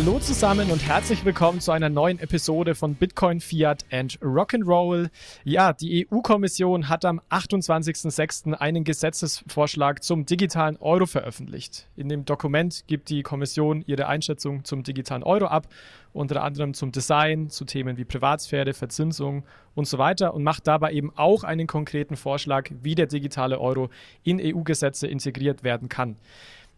Hallo zusammen und herzlich willkommen zu einer neuen Episode von Bitcoin, Fiat and Rock'n'Roll. Ja, die EU-Kommission hat am 28.06. einen Gesetzesvorschlag zum digitalen Euro veröffentlicht. In dem Dokument gibt die Kommission ihre Einschätzung zum digitalen Euro ab, unter anderem zum Design, zu Themen wie Privatsphäre, Verzinsung und so weiter und macht dabei eben auch einen konkreten Vorschlag, wie der digitale Euro in EU-Gesetze integriert werden kann.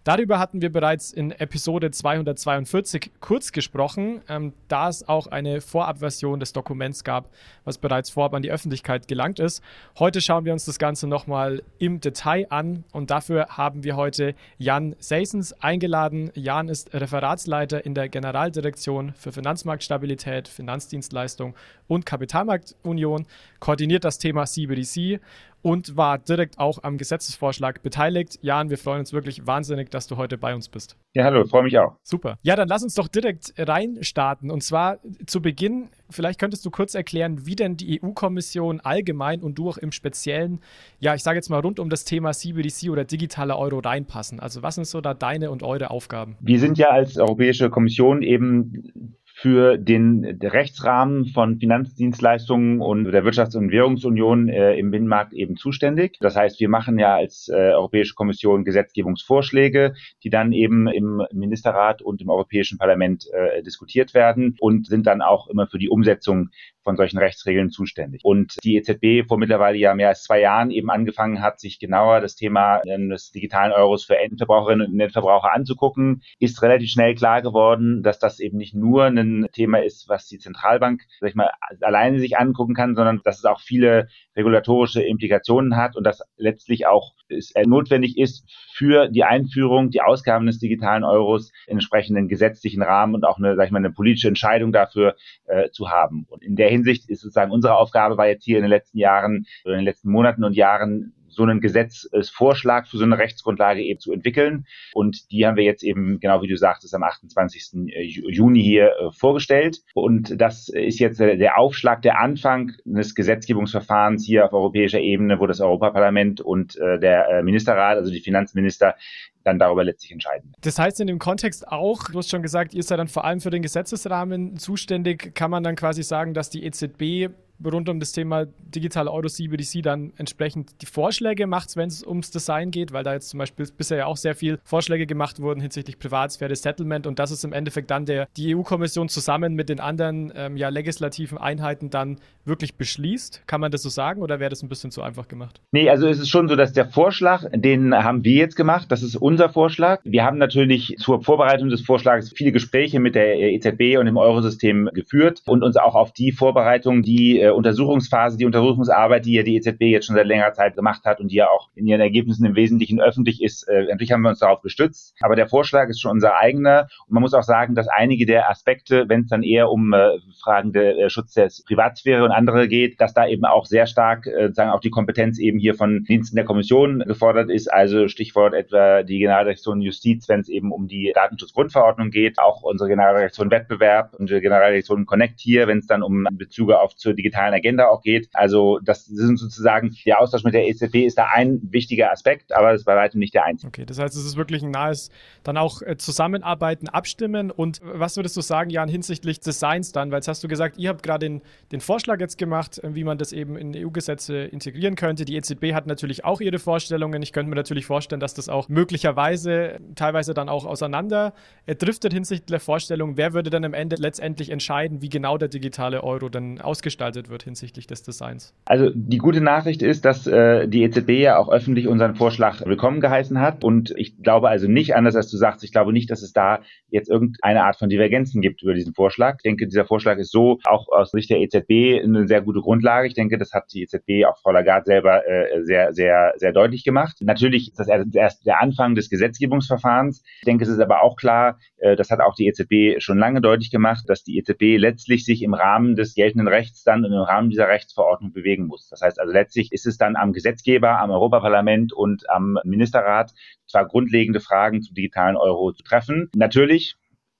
Darüber hatten wir bereits in Episode 242 kurz gesprochen, ähm, da es auch eine Vorabversion des Dokuments gab, was bereits vorab an die Öffentlichkeit gelangt ist. Heute schauen wir uns das Ganze nochmal im Detail an und dafür haben wir heute Jan Seisens eingeladen. Jan ist Referatsleiter in der Generaldirektion für Finanzmarktstabilität, Finanzdienstleistung und Kapitalmarktunion, koordiniert das Thema CBDC und war direkt auch am Gesetzesvorschlag beteiligt. Jan, wir freuen uns wirklich wahnsinnig, dass du heute bei uns bist. Ja, hallo, freue mich auch. Super. Ja, dann lass uns doch direkt reinstarten. Und zwar zu Beginn, vielleicht könntest du kurz erklären, wie denn die EU-Kommission allgemein und du auch im Speziellen, ja, ich sage jetzt mal rund um das Thema CBDC oder digitaler Euro reinpassen. Also was sind so da deine und eure Aufgaben? Wir sind ja als Europäische Kommission eben für den Rechtsrahmen von Finanzdienstleistungen und der Wirtschafts- und Währungsunion äh, im Binnenmarkt eben zuständig. Das heißt, wir machen ja als äh, Europäische Kommission Gesetzgebungsvorschläge, die dann eben im Ministerrat und im Europäischen Parlament äh, diskutiert werden und sind dann auch immer für die Umsetzung von solchen Rechtsregeln zuständig. Und die EZB vor mittlerweile ja mehr als zwei Jahren eben angefangen hat, sich genauer das Thema des digitalen Euros für Endverbraucherinnen und Endverbraucher anzugucken, ist relativ schnell klar geworden, dass das eben nicht nur ein Thema ist, was die Zentralbank, sag ich mal, alleine sich angucken kann, sondern dass es auch viele regulatorische Implikationen hat und dass letztlich auch es notwendig ist, für die Einführung, die Ausgaben des digitalen Euros entsprechenden gesetzlichen Rahmen und auch eine, sag ich mal, eine politische Entscheidung dafür äh, zu haben. Und in der Hinsicht ist sozusagen unsere Aufgabe war jetzt hier in den letzten Jahren, in den letzten Monaten und Jahren so einen Gesetzesvorschlag für so eine Rechtsgrundlage eben zu entwickeln. Und die haben wir jetzt eben, genau wie du sagtest, am 28. Äh, Juni hier äh, vorgestellt. Und das ist jetzt der Aufschlag, der Anfang des Gesetzgebungsverfahrens hier auf europäischer Ebene, wo das Europaparlament und äh, der Ministerrat, also die Finanzminister, dann darüber letztlich entscheiden. Das heißt in dem Kontext auch, du hast schon gesagt, ihr seid dann vor allem für den Gesetzesrahmen zuständig. Kann man dann quasi sagen, dass die EZB rund um das Thema digitale Euro CBDC dann entsprechend die Vorschläge macht, wenn es ums Design geht, weil da jetzt zum Beispiel bisher ja auch sehr viel Vorschläge gemacht wurden hinsichtlich Privatsphäre, Settlement und das ist im Endeffekt dann der, die EU-Kommission zusammen mit den anderen ähm, ja, legislativen Einheiten dann wirklich beschließt. Kann man das so sagen oder wäre das ein bisschen zu einfach gemacht? Nee, also es ist schon so, dass der Vorschlag, den haben wir jetzt gemacht, das ist unser Vorschlag. Wir haben natürlich zur Vorbereitung des Vorschlags viele Gespräche mit der EZB und dem Eurosystem geführt und uns auch auf die Vorbereitung, die äh, Untersuchungsphase, die Untersuchungsarbeit, die ja die EZB jetzt schon seit längerer Zeit gemacht hat und die ja auch in ihren Ergebnissen im Wesentlichen öffentlich ist, äh, natürlich haben wir uns darauf gestützt. Aber der Vorschlag ist schon unser eigener. Und man muss auch sagen, dass einige der Aspekte, wenn es dann eher um äh, Fragen der äh, Schutz der Privatsphäre und andere geht, dass da eben auch sehr stark äh, sagen auch die Kompetenz eben hier von Diensten der Kommission gefordert ist. Also Stichwort etwa die Generaldirektion Justiz, wenn es eben um die Datenschutzgrundverordnung geht, auch unsere Generaldirektion Wettbewerb und Generaldirektion Connect hier, wenn es dann um Bezüge auf zur digitalen digitalen Agenda auch geht. Also das sind sozusagen, der Austausch mit der EZB ist da ein wichtiger Aspekt, aber das ist bei weitem nicht der einzige. Okay, das heißt, es ist wirklich ein nahes dann auch äh, Zusammenarbeiten, Abstimmen und was würdest du sagen, Jan, hinsichtlich Designs dann, weil jetzt hast du gesagt, ihr habt gerade den, den Vorschlag jetzt gemacht, äh, wie man das eben in EU-Gesetze integrieren könnte. Die EZB hat natürlich auch ihre Vorstellungen. Ich könnte mir natürlich vorstellen, dass das auch möglicherweise teilweise dann auch auseinander driftet hinsichtlich der Vorstellung, wer würde dann am Ende letztendlich entscheiden, wie genau der digitale Euro dann ausgestaltet wird hinsichtlich des Designs? Also die gute Nachricht ist, dass äh, die EZB ja auch öffentlich unseren Vorschlag willkommen geheißen hat. Und ich glaube also nicht, anders als du sagst, ich glaube nicht, dass es da jetzt irgendeine Art von Divergenzen gibt über diesen Vorschlag. Ich denke, dieser Vorschlag ist so auch aus Sicht der EZB eine sehr gute Grundlage. Ich denke, das hat die EZB, auch Frau Lagarde selber äh, sehr, sehr, sehr deutlich gemacht. Natürlich ist das erst der Anfang des Gesetzgebungsverfahrens. Ich denke, es ist aber auch klar, äh, das hat auch die EZB schon lange deutlich gemacht, dass die EZB letztlich sich im Rahmen des geltenden Rechts dann im Rahmen dieser Rechtsverordnung bewegen muss. Das heißt also letztlich ist es dann am Gesetzgeber, am Europaparlament und am Ministerrat zwar grundlegende Fragen zum digitalen Euro zu treffen. Natürlich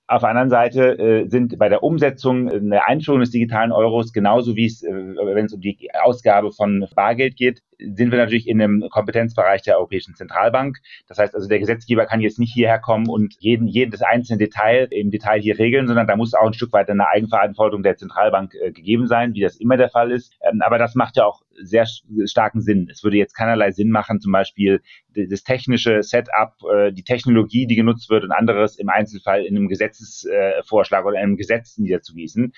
auf der anderen Seite äh, sind bei der Umsetzung der Einführung des digitalen Euros genauso wie es, äh, wenn es um die Ausgabe von Bargeld geht, sind wir natürlich in einem Kompetenzbereich der Europäischen Zentralbank. Das heißt also, der Gesetzgeber kann jetzt nicht hierher kommen und jeden, jedes einzelne Detail im Detail hier regeln, sondern da muss auch ein Stück weit eine Eigenverantwortung der Zentralbank äh, gegeben sein, wie das immer der Fall ist. Ähm, aber das macht ja auch sehr starken Sinn. Es würde jetzt keinerlei Sinn machen, zum Beispiel das technische Setup, äh, die Technologie, die genutzt wird und anderes im Einzelfall in einem Gesetzesvorschlag oder in einem Gesetz niederzugießen.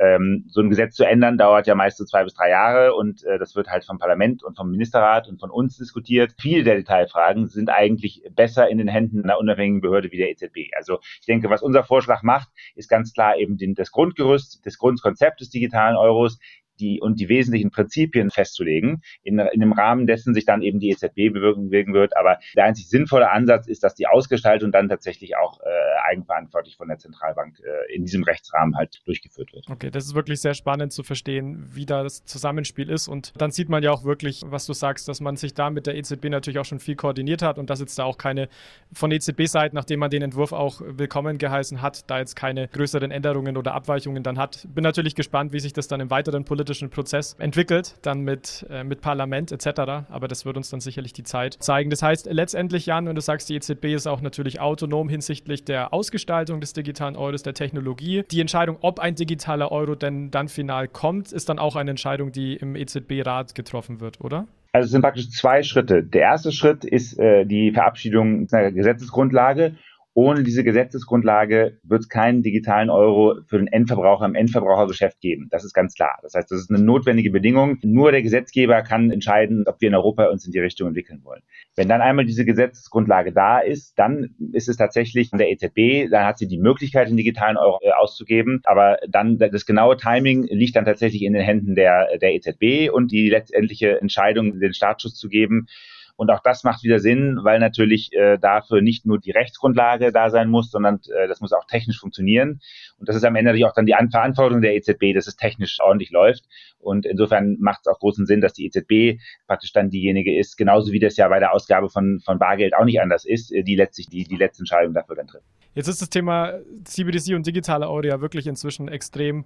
Ähm, so ein Gesetz zu ändern dauert ja meist so zwei bis drei Jahre und äh, das wird halt vom Parlament und vom Ministerrat und von uns diskutiert. Viele der Detailfragen sind eigentlich besser in den Händen einer unabhängigen Behörde wie der EZB. Also ich denke, was unser Vorschlag macht, ist ganz klar eben den, das Grundgerüst, das Grundkonzept des digitalen Euros die und die wesentlichen Prinzipien festzulegen, in, in dem Rahmen dessen sich dann eben die EZB bewegen wird. Aber der einzig sinnvolle Ansatz ist, dass die Ausgestaltung dann tatsächlich auch eigenverantwortlich von der Zentralbank äh, in diesem Rechtsrahmen halt durchgeführt wird. Okay, das ist wirklich sehr spannend zu verstehen, wie da das Zusammenspiel ist. Und dann sieht man ja auch wirklich, was du sagst, dass man sich da mit der EZB natürlich auch schon viel koordiniert hat und dass jetzt da auch keine von EZB-Seite, nachdem man den Entwurf auch willkommen geheißen hat, da jetzt keine größeren Änderungen oder Abweichungen dann hat. Bin natürlich gespannt, wie sich das dann im weiteren politischen Prozess entwickelt, dann mit, äh, mit Parlament etc. Aber das wird uns dann sicherlich die Zeit zeigen. Das heißt, letztendlich, Jan, wenn du sagst, die EZB ist auch natürlich autonom hinsichtlich der Ausgestaltung des digitalen Euros, der Technologie. Die Entscheidung, ob ein digitaler Euro denn dann final kommt, ist dann auch eine Entscheidung, die im EZB-Rat getroffen wird, oder? Also es sind praktisch zwei Schritte. Der erste Schritt ist äh, die Verabschiedung einer Gesetzesgrundlage ohne diese Gesetzesgrundlage wird es keinen digitalen Euro für den Endverbraucher im Endverbrauchergeschäft geben. Das ist ganz klar. Das heißt, das ist eine notwendige Bedingung. Nur der Gesetzgeber kann entscheiden, ob wir in Europa uns in die Richtung entwickeln wollen. Wenn dann einmal diese Gesetzesgrundlage da ist, dann ist es tatsächlich von der EZB, dann hat sie die Möglichkeit, den digitalen Euro äh, auszugeben. Aber dann das genaue Timing liegt dann tatsächlich in den Händen der, der EZB und die letztendliche Entscheidung, den Startschuss zu geben, und auch das macht wieder Sinn, weil natürlich äh, dafür nicht nur die Rechtsgrundlage da sein muss, sondern äh, das muss auch technisch funktionieren. Und das ist am Ende natürlich auch dann die Verantwortung der EZB, dass es technisch ordentlich läuft. Und insofern macht es auch großen Sinn, dass die EZB praktisch dann diejenige ist, genauso wie das ja bei der Ausgabe von, von Bargeld auch nicht anders ist, äh, die letztlich die, die letzte Entscheidung dafür dann trifft. Jetzt ist das Thema CBDC und digitale Euro ja wirklich inzwischen extrem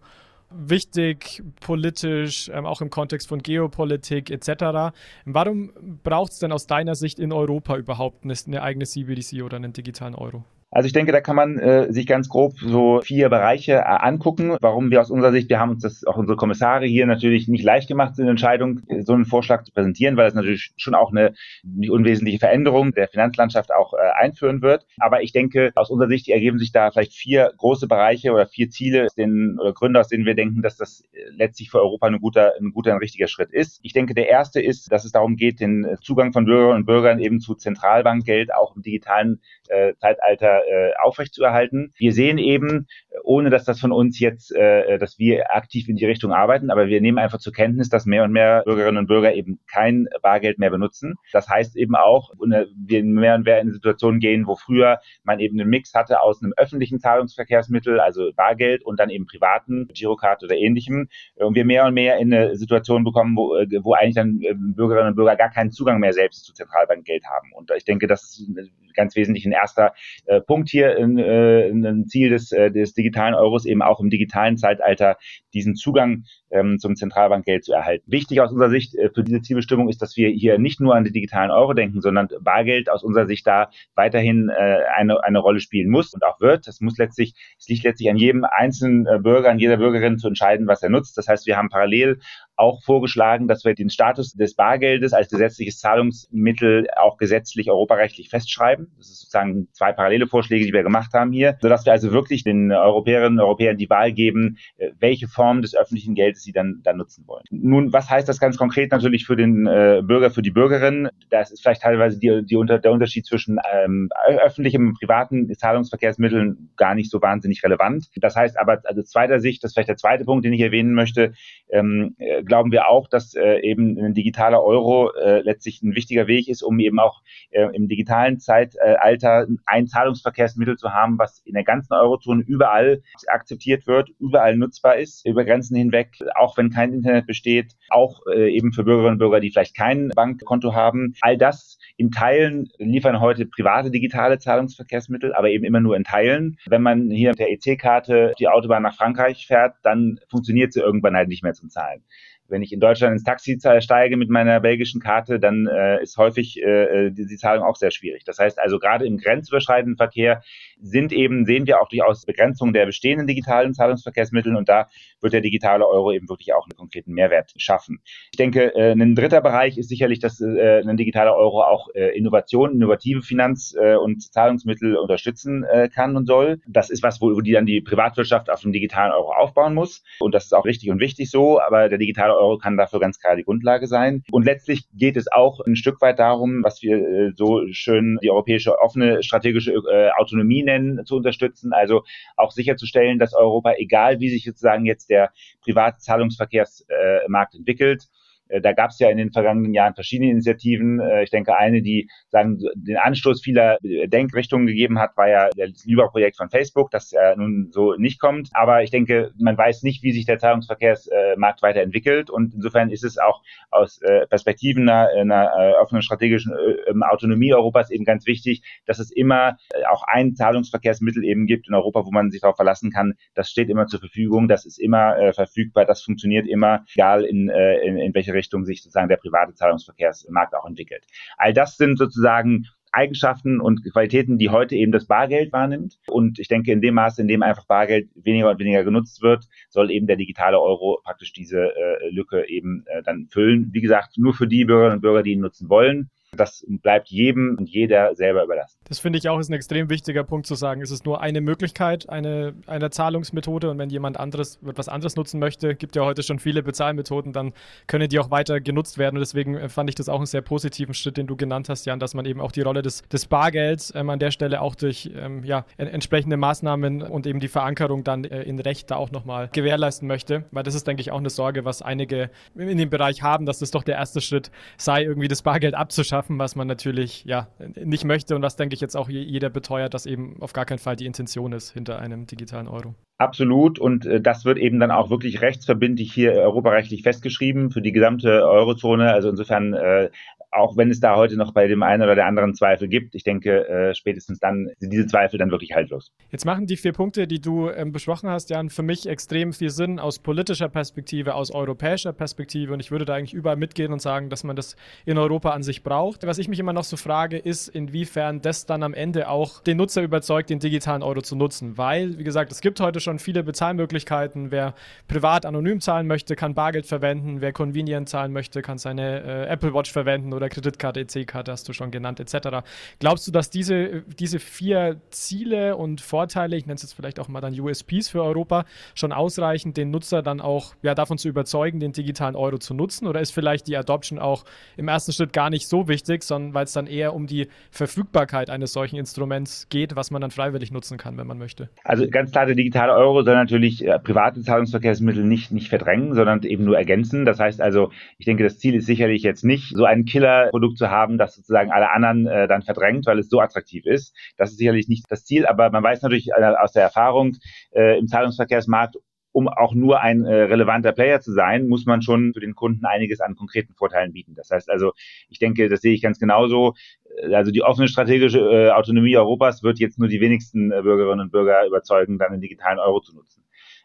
wichtig politisch, ähm, auch im Kontext von Geopolitik etc. Warum braucht es denn aus deiner Sicht in Europa überhaupt eine, eine eigene CBDC oder einen digitalen Euro? Also ich denke, da kann man äh, sich ganz grob so vier Bereiche äh, angucken, warum wir aus unserer Sicht, wir haben uns das auch unsere Kommissare hier natürlich nicht leicht gemacht, in der Entscheidung so einen Vorschlag zu präsentieren, weil es natürlich schon auch eine nicht unwesentliche Veränderung der Finanzlandschaft auch äh, einführen wird. Aber ich denke, aus unserer Sicht ergeben sich da vielleicht vier große Bereiche oder vier Ziele den, oder Gründe, aus denen wir denken, dass das äh, letztlich für Europa ein guter, ein guter, ein richtiger Schritt ist. Ich denke, der erste ist, dass es darum geht, den Zugang von Bürgerinnen und Bürgern eben zu Zentralbankgeld auch im digitalen äh, Zeitalter äh, aufrechtzuerhalten. Wir sehen eben, ohne dass das von uns jetzt, äh, dass wir aktiv in die Richtung arbeiten, aber wir nehmen einfach zur Kenntnis, dass mehr und mehr Bürgerinnen und Bürger eben kein Bargeld mehr benutzen. Das heißt eben auch, wir mehr und mehr in Situationen gehen, wo früher man eben einen Mix hatte aus einem öffentlichen Zahlungsverkehrsmittel, also Bargeld und dann eben privaten, Girokarte oder ähnlichem. Und wir mehr und mehr in eine Situation bekommen, wo, wo eigentlich dann ähm, Bürgerinnen und Bürger gar keinen Zugang mehr selbst zu Zentralbankgeld haben. Und ich denke, das ist ganz wesentlich ein erster äh, Punkt hier, ein, äh, ein Ziel des, äh, des digitalen Euros, eben auch im digitalen Zeitalter diesen Zugang ähm, zum Zentralbankgeld zu erhalten. Wichtig aus unserer Sicht äh, für diese Zielbestimmung ist, dass wir hier nicht nur an den digitalen Euro denken, sondern Bargeld aus unserer Sicht da weiterhin äh, eine, eine Rolle spielen muss und auch wird. Das muss letztlich, es liegt letztlich an jedem einzelnen äh, Bürger, an jeder Bürgerin zu entscheiden, was er nutzt. Das heißt, wir haben parallel auch vorgeschlagen, dass wir den Status des Bargeldes als gesetzliches Zahlungsmittel auch gesetzlich europarechtlich festschreiben. Das ist sozusagen zwei parallele Vorschläge, die wir gemacht haben hier, sodass wir also wirklich den Europäerinnen und Europäern die Wahl geben, äh, welche Form des öffentlichen Geldes sie dann, dann nutzen wollen. Nun, was heißt das ganz konkret natürlich für den äh, Bürger, für die Bürgerin? Das ist vielleicht teilweise die, die unter, der Unterschied zwischen ähm, öffentlichem und privaten Zahlungsverkehrsmitteln gar nicht so wahnsinnig relevant. Das heißt aber, also zweiter Sicht, das ist vielleicht der zweite Punkt, den ich erwähnen möchte, ähm, äh, glauben wir auch, dass äh, eben ein digitaler Euro äh, letztlich ein wichtiger Weg ist, um eben auch äh, im digitalen Zeitalter ein Zahlungsverkehrsmittel zu haben, was in der ganzen Eurozone überall akzeptiert wird, überall nutzbar ist, über Grenzen hinweg, auch wenn kein Internet besteht, auch äh, eben für Bürgerinnen und Bürger, die vielleicht kein Bankkonto haben. All das in Teilen liefern heute private digitale Zahlungsverkehrsmittel, aber eben immer nur in Teilen. Wenn man hier mit der EC-Karte die Autobahn nach Frankreich fährt, dann funktioniert sie irgendwann halt nicht mehr zum Zahlen. Wenn ich in Deutschland ins Taxi steige mit meiner belgischen Karte, dann äh, ist häufig äh, die, die Zahlung auch sehr schwierig. Das heißt also gerade im grenzüberschreitenden Verkehr sind eben, sehen wir auch durchaus Begrenzungen der bestehenden digitalen Zahlungsverkehrsmittel und da wird der digitale Euro eben wirklich auch einen konkreten Mehrwert schaffen. Ich denke, äh, ein dritter Bereich ist sicherlich, dass äh, ein digitaler Euro auch äh, Innovation, innovative Finanz- äh, und Zahlungsmittel unterstützen äh, kann und soll. Das ist was, wo die dann die Privatwirtschaft auf dem digitalen Euro aufbauen muss und das ist auch richtig und wichtig so, aber der digitale Euro kann dafür ganz klar die Grundlage sein. Und letztlich geht es auch ein Stück weit darum, was wir äh, so schön die europäische offene strategische äh, Autonomie nennen, zu unterstützen. Also auch sicherzustellen, dass Europa, egal wie sich sozusagen jetzt der private Zahlungsverkehrsmarkt entwickelt, äh, da gab es ja in den vergangenen Jahren verschiedene Initiativen. Äh, ich denke, eine, die sagen, den Anstoß vieler Denkrichtungen gegeben hat, war ja das Libra-Projekt von Facebook, das nun so nicht kommt. Aber ich denke, man weiß nicht, wie sich der Zahlungsverkehrsmarkt weiterentwickelt. Und insofern ist es auch aus äh, Perspektiven einer, einer offenen strategischen ähm, Autonomie Europas eben ganz wichtig, dass es immer auch ein Zahlungsverkehrsmittel eben gibt in Europa, wo man sich darauf verlassen kann. Das steht immer zur Verfügung, das ist immer verfügbar, das funktioniert immer, egal in, in, in welche Richtung Richtung sich sozusagen der private Zahlungsverkehrsmarkt auch entwickelt. All das sind sozusagen Eigenschaften und Qualitäten, die heute eben das Bargeld wahrnimmt. Und ich denke, in dem Maße, in dem einfach Bargeld weniger und weniger genutzt wird, soll eben der digitale Euro praktisch diese äh, Lücke eben äh, dann füllen. Wie gesagt, nur für die Bürgerinnen und Bürger, die ihn nutzen wollen. Das bleibt jedem und jeder selber überlassen. Das finde ich auch ist ein extrem wichtiger Punkt zu sagen. Es ist nur eine Möglichkeit, eine, eine Zahlungsmethode und wenn jemand anderes etwas anderes nutzen möchte, gibt ja heute schon viele Bezahlmethoden, dann können die auch weiter genutzt werden und deswegen äh, fand ich das auch einen sehr positiven Schritt, den du genannt hast, Jan, dass man eben auch die Rolle des, des Bargelds ähm, an der Stelle auch durch ähm, ja, entsprechende Maßnahmen und eben die Verankerung dann äh, in Recht da auch nochmal gewährleisten möchte, weil das ist, denke ich, auch eine Sorge, was einige in dem Bereich haben, dass das doch der erste Schritt sei, irgendwie das Bargeld abzuschaffen schaffen, was man natürlich ja nicht möchte und was, denke ich, jetzt auch jeder beteuert, dass eben auf gar keinen Fall die Intention ist hinter einem digitalen Euro. Absolut. Und äh, das wird eben dann auch wirklich rechtsverbindlich hier europarechtlich festgeschrieben für die gesamte Eurozone. Also insofern äh, auch wenn es da heute noch bei dem einen oder der anderen Zweifel gibt, ich denke, äh, spätestens dann sind diese Zweifel dann wirklich haltlos. Jetzt machen die vier Punkte, die du ähm, besprochen hast, Jan, für mich extrem viel Sinn aus politischer Perspektive, aus europäischer Perspektive. Und ich würde da eigentlich überall mitgehen und sagen, dass man das in Europa an sich braucht. Was ich mich immer noch so frage, ist, inwiefern das dann am Ende auch den Nutzer überzeugt, den digitalen Euro zu nutzen. Weil, wie gesagt, es gibt heute schon viele Bezahlmöglichkeiten. Wer privat anonym zahlen möchte, kann Bargeld verwenden. Wer convenient zahlen möchte, kann seine äh, Apple Watch verwenden oder oder Kreditkarte, EC-Karte hast du schon genannt, etc. Glaubst du, dass diese, diese vier Ziele und Vorteile, ich nenne es jetzt vielleicht auch mal dann USPs für Europa, schon ausreichen, den Nutzer dann auch ja, davon zu überzeugen, den digitalen Euro zu nutzen? Oder ist vielleicht die Adoption auch im ersten Schritt gar nicht so wichtig, sondern weil es dann eher um die Verfügbarkeit eines solchen Instruments geht, was man dann freiwillig nutzen kann, wenn man möchte? Also ganz klar, der digitale Euro soll natürlich äh, private Zahlungsverkehrsmittel nicht, nicht verdrängen, sondern eben nur ergänzen. Das heißt also, ich denke, das Ziel ist sicherlich jetzt nicht, so einen Killer Produkt zu haben, das sozusagen alle anderen äh, dann verdrängt, weil es so attraktiv ist. Das ist sicherlich nicht das Ziel, aber man weiß natürlich äh, aus der Erfahrung äh, im Zahlungsverkehrsmarkt, um auch nur ein äh, relevanter Player zu sein, muss man schon für den Kunden einiges an konkreten Vorteilen bieten. Das heißt also, ich denke, das sehe ich ganz genauso. Äh, also die offene strategische äh, Autonomie Europas wird jetzt nur die wenigsten äh, Bürgerinnen und Bürger überzeugen, dann den digitalen Euro zu nutzen.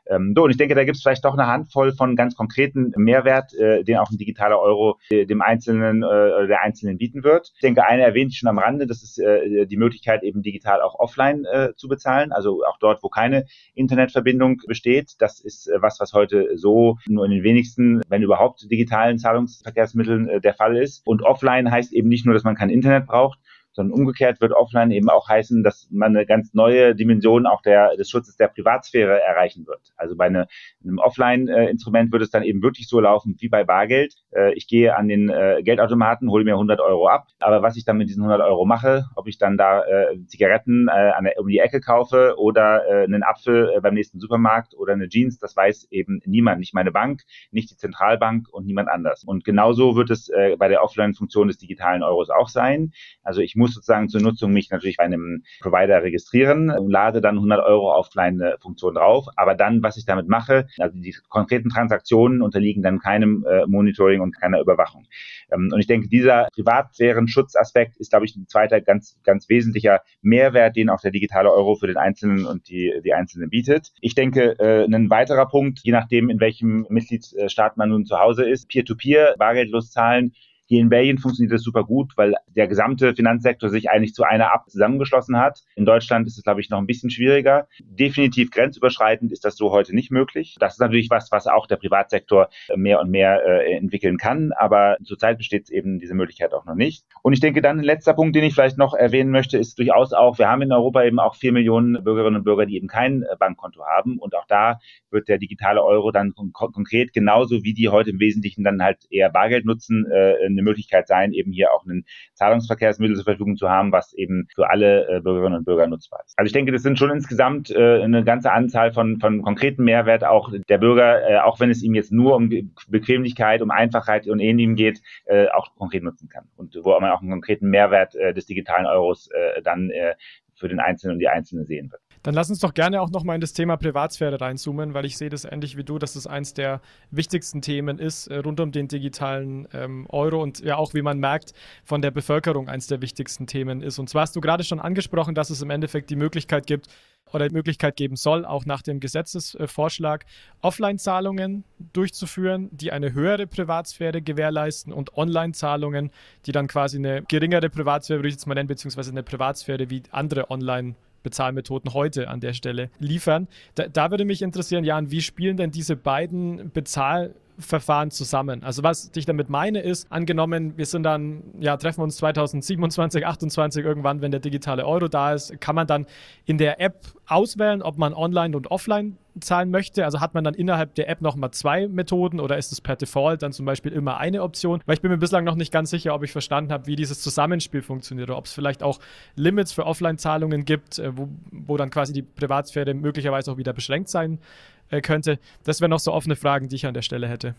Ähm, so, und ich denke, da gibt es vielleicht doch eine Handvoll von ganz konkreten Mehrwert, äh, den auch ein digitaler Euro äh, dem Einzelnen äh, der Einzelnen bieten wird. Ich denke, eine erwähnt schon am Rande, das ist äh, die Möglichkeit, eben digital auch offline äh, zu bezahlen, also auch dort, wo keine Internetverbindung besteht. Das ist äh, was, was heute so nur in den wenigsten, wenn überhaupt, digitalen Zahlungsverkehrsmitteln äh, der Fall ist. Und offline heißt eben nicht nur, dass man kein Internet braucht, sondern umgekehrt wird offline eben auch heißen, dass man eine ganz neue Dimension auch der, des Schutzes der Privatsphäre erreichen wird. Also bei eine, einem Offline-Instrument wird es dann eben wirklich so laufen wie bei Bargeld. Äh, ich gehe an den äh, Geldautomaten, hole mir 100 Euro ab, aber was ich dann mit diesen 100 Euro mache, ob ich dann da äh, Zigaretten an der, um die Ecke kaufe oder einen Apfel beim nächsten Supermarkt oder eine Jeans, das weiß eben niemand, nicht meine Bank, nicht die Zentralbank und niemand anders. Und genauso wird es bei der Offline-Funktion des digitalen Euros auch sein. Also ich muss muss sozusagen zur Nutzung mich natürlich bei einem Provider registrieren, lade dann 100 Euro auf kleine Funktionen drauf. Aber dann, was ich damit mache, also die konkreten Transaktionen unterliegen dann keinem äh, Monitoring und keiner Überwachung. Ähm, und ich denke, dieser Privatsphären-Schutzaspekt ist, glaube ich, ein zweiter ganz, ganz wesentlicher Mehrwert, den auch der digitale Euro für den Einzelnen und die, die Einzelnen bietet. Ich denke, äh, ein weiterer Punkt, je nachdem, in welchem Mitgliedsstaat man nun zu Hause ist, Peer-to-Peer, bargeldlos zahlen, hier in Belgien funktioniert das super gut, weil der gesamte Finanzsektor sich eigentlich zu einer App zusammengeschlossen hat. In Deutschland ist es, glaube ich, noch ein bisschen schwieriger. Definitiv grenzüberschreitend ist das so heute nicht möglich. Das ist natürlich was, was auch der Privatsektor mehr und mehr äh, entwickeln kann, aber zurzeit besteht eben diese Möglichkeit auch noch nicht. Und ich denke dann ein letzter Punkt, den ich vielleicht noch erwähnen möchte, ist durchaus auch, wir haben in Europa eben auch vier Millionen Bürgerinnen und Bürger, die eben kein äh, Bankkonto haben und auch da wird der digitale Euro dann kon konkret genauso wie die heute im Wesentlichen dann halt eher Bargeld nutzen, äh, eine Möglichkeit sein, eben hier auch ein Zahlungsverkehrsmittel zur Verfügung zu haben, was eben für alle äh, Bürgerinnen und Bürger nutzbar ist. Also ich denke, das sind schon insgesamt äh, eine ganze Anzahl von, von konkreten Mehrwert auch der Bürger, äh, auch wenn es ihm jetzt nur um Bequemlichkeit, um Einfachheit und ähnlichem geht, äh, auch konkret nutzen kann. Und wo man auch einen konkreten Mehrwert äh, des digitalen Euros äh, dann äh, für den Einzelnen und die Einzelne sehen wird. Dann lass uns doch gerne auch nochmal in das Thema Privatsphäre reinzoomen, weil ich sehe das ähnlich wie du, dass das eins der wichtigsten Themen ist äh, rund um den digitalen ähm, Euro und ja auch, wie man merkt, von der Bevölkerung eins der wichtigsten Themen ist. Und zwar hast du gerade schon angesprochen, dass es im Endeffekt die Möglichkeit gibt oder die Möglichkeit geben soll, auch nach dem Gesetzesvorschlag Offline-Zahlungen durchzuführen, die eine höhere Privatsphäre gewährleisten und Online-Zahlungen, die dann quasi eine geringere Privatsphäre, würde ich jetzt mal nennen, beziehungsweise eine Privatsphäre wie andere Online- Bezahlmethoden heute an der Stelle liefern. Da, da würde mich interessieren, Jan, wie spielen denn diese beiden Bezahl- Verfahren zusammen. Also was ich damit meine ist, angenommen, wir sind dann, ja, treffen uns 2027, 28 irgendwann, wenn der digitale Euro da ist, kann man dann in der App auswählen, ob man online und offline zahlen möchte. Also hat man dann innerhalb der App nochmal zwei Methoden oder ist es per Default dann zum Beispiel immer eine Option? Weil ich bin mir bislang noch nicht ganz sicher, ob ich verstanden habe, wie dieses Zusammenspiel funktioniert oder ob es vielleicht auch Limits für Offline-Zahlungen gibt, äh, wo, wo dann quasi die Privatsphäre möglicherweise auch wieder beschränkt sein äh, könnte. Das wären noch so offene Fragen, die ich an der Stelle hätte.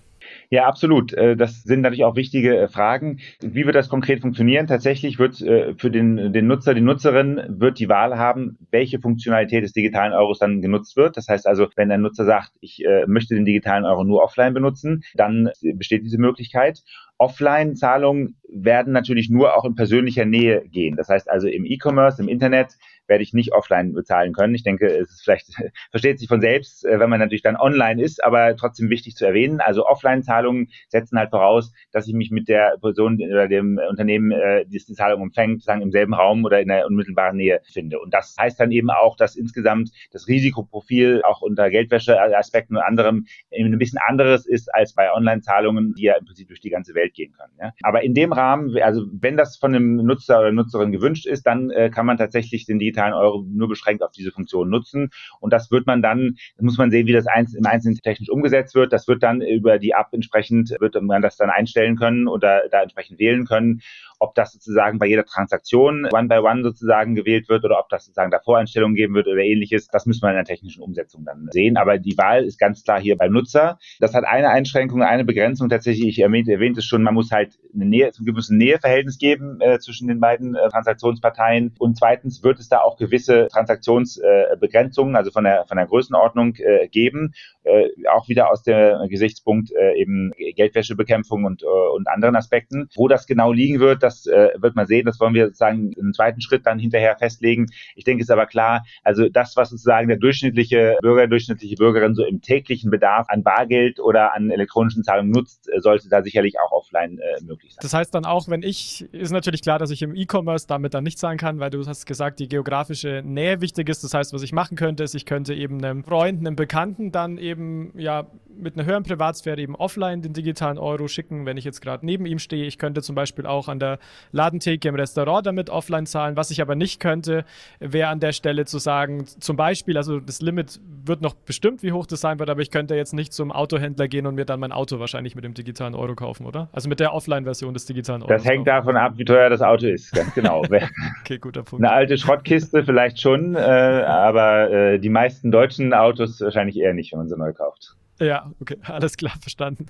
Ja, absolut. Äh, das sind natürlich auch wichtige äh, Fragen. Wie wird das konkret funktionieren? Tatsächlich wird für den, den Nutzer, die Nutzerin wird die Wahl haben, welche Funktionalität des digitalen Euros dann genutzt wird. Das heißt also, wenn ein Nutzer sagt, ich möchte den digitalen Euro nur offline benutzen, dann besteht diese Möglichkeit. Offline-Zahlungen werden natürlich nur auch in persönlicher Nähe gehen. Das heißt also im E-Commerce, im Internet werde ich nicht offline bezahlen können. Ich denke, es ist vielleicht, versteht sich von selbst, äh, wenn man natürlich dann online ist, aber trotzdem wichtig zu erwähnen. Also Offline-Zahlungen setzen halt voraus, dass ich mich mit der Person oder dem Unternehmen, äh, die die Zahlung empfängt, sagen im selben Raum oder in der unmittelbaren Nähe finde. Und das heißt dann eben auch, dass insgesamt das Risikoprofil auch unter Geldwäscheaspekten und anderem ein bisschen anderes ist als bei Online-Zahlungen, die ja im Prinzip durch die ganze Welt gehen können. Ja. Aber in dem Rahmen, also wenn das von einem Nutzer oder Nutzerin gewünscht ist, dann äh, kann man tatsächlich den digitalen Euro nur beschränkt auf diese Funktion nutzen. Und das wird man dann, muss man sehen, wie das im Einzelnen technisch umgesetzt wird. Das wird dann über die App entsprechend, wird man das dann einstellen können oder da entsprechend wählen können ob das sozusagen bei jeder Transaktion one by one sozusagen gewählt wird oder ob das sozusagen da Voreinstellungen geben wird oder ähnliches, das müssen wir in der technischen Umsetzung dann sehen. Aber die Wahl ist ganz klar hier beim Nutzer. Das hat eine Einschränkung, eine Begrenzung tatsächlich. Ich erwähnte, erwähnte es schon, man muss halt eine Nähe, ein gewisses Näheverhältnis geben äh, zwischen den beiden äh, Transaktionsparteien. Und zweitens wird es da auch gewisse Transaktionsbegrenzungen, äh, also von der, von der Größenordnung äh, geben, äh, auch wieder aus dem Gesichtspunkt äh, eben Geldwäschebekämpfung und, und anderen Aspekten. Wo das genau liegen wird, das äh, wird man sehen. Das wollen wir sozusagen im zweiten Schritt dann hinterher festlegen. Ich denke, es ist aber klar, also das, was sozusagen der durchschnittliche Bürger, durchschnittliche Bürgerin so im täglichen Bedarf an Bargeld oder an elektronischen Zahlungen nutzt, äh, sollte da sicherlich auch offline äh, möglich sein. Das heißt dann auch, wenn ich, ist natürlich klar, dass ich im E-Commerce damit dann nicht zahlen kann, weil du hast gesagt, die geografische Nähe wichtig ist. Das heißt, was ich machen könnte, ist, ich könnte eben einem Freund, einem Bekannten dann eben ja mit einer höheren Privatsphäre eben offline den digitalen Euro schicken, wenn ich jetzt gerade neben ihm stehe. Ich könnte zum Beispiel auch an der Ladentheke im Restaurant damit offline zahlen. Was ich aber nicht könnte, wäre an der Stelle zu sagen, zum Beispiel, also das Limit wird noch bestimmt, wie hoch das sein wird, aber ich könnte jetzt nicht zum Autohändler gehen und mir dann mein Auto wahrscheinlich mit dem digitalen Euro kaufen, oder? Also mit der Offline-Version des digitalen Euros. Das hängt kaufen. davon ab, wie teuer das Auto ist, ganz genau. okay, guter Punkt. Eine alte Schrottkiste vielleicht schon, äh, aber äh, die meisten deutschen Autos wahrscheinlich eher nicht, wenn man sie neu kauft. Ja, okay, alles klar, verstanden.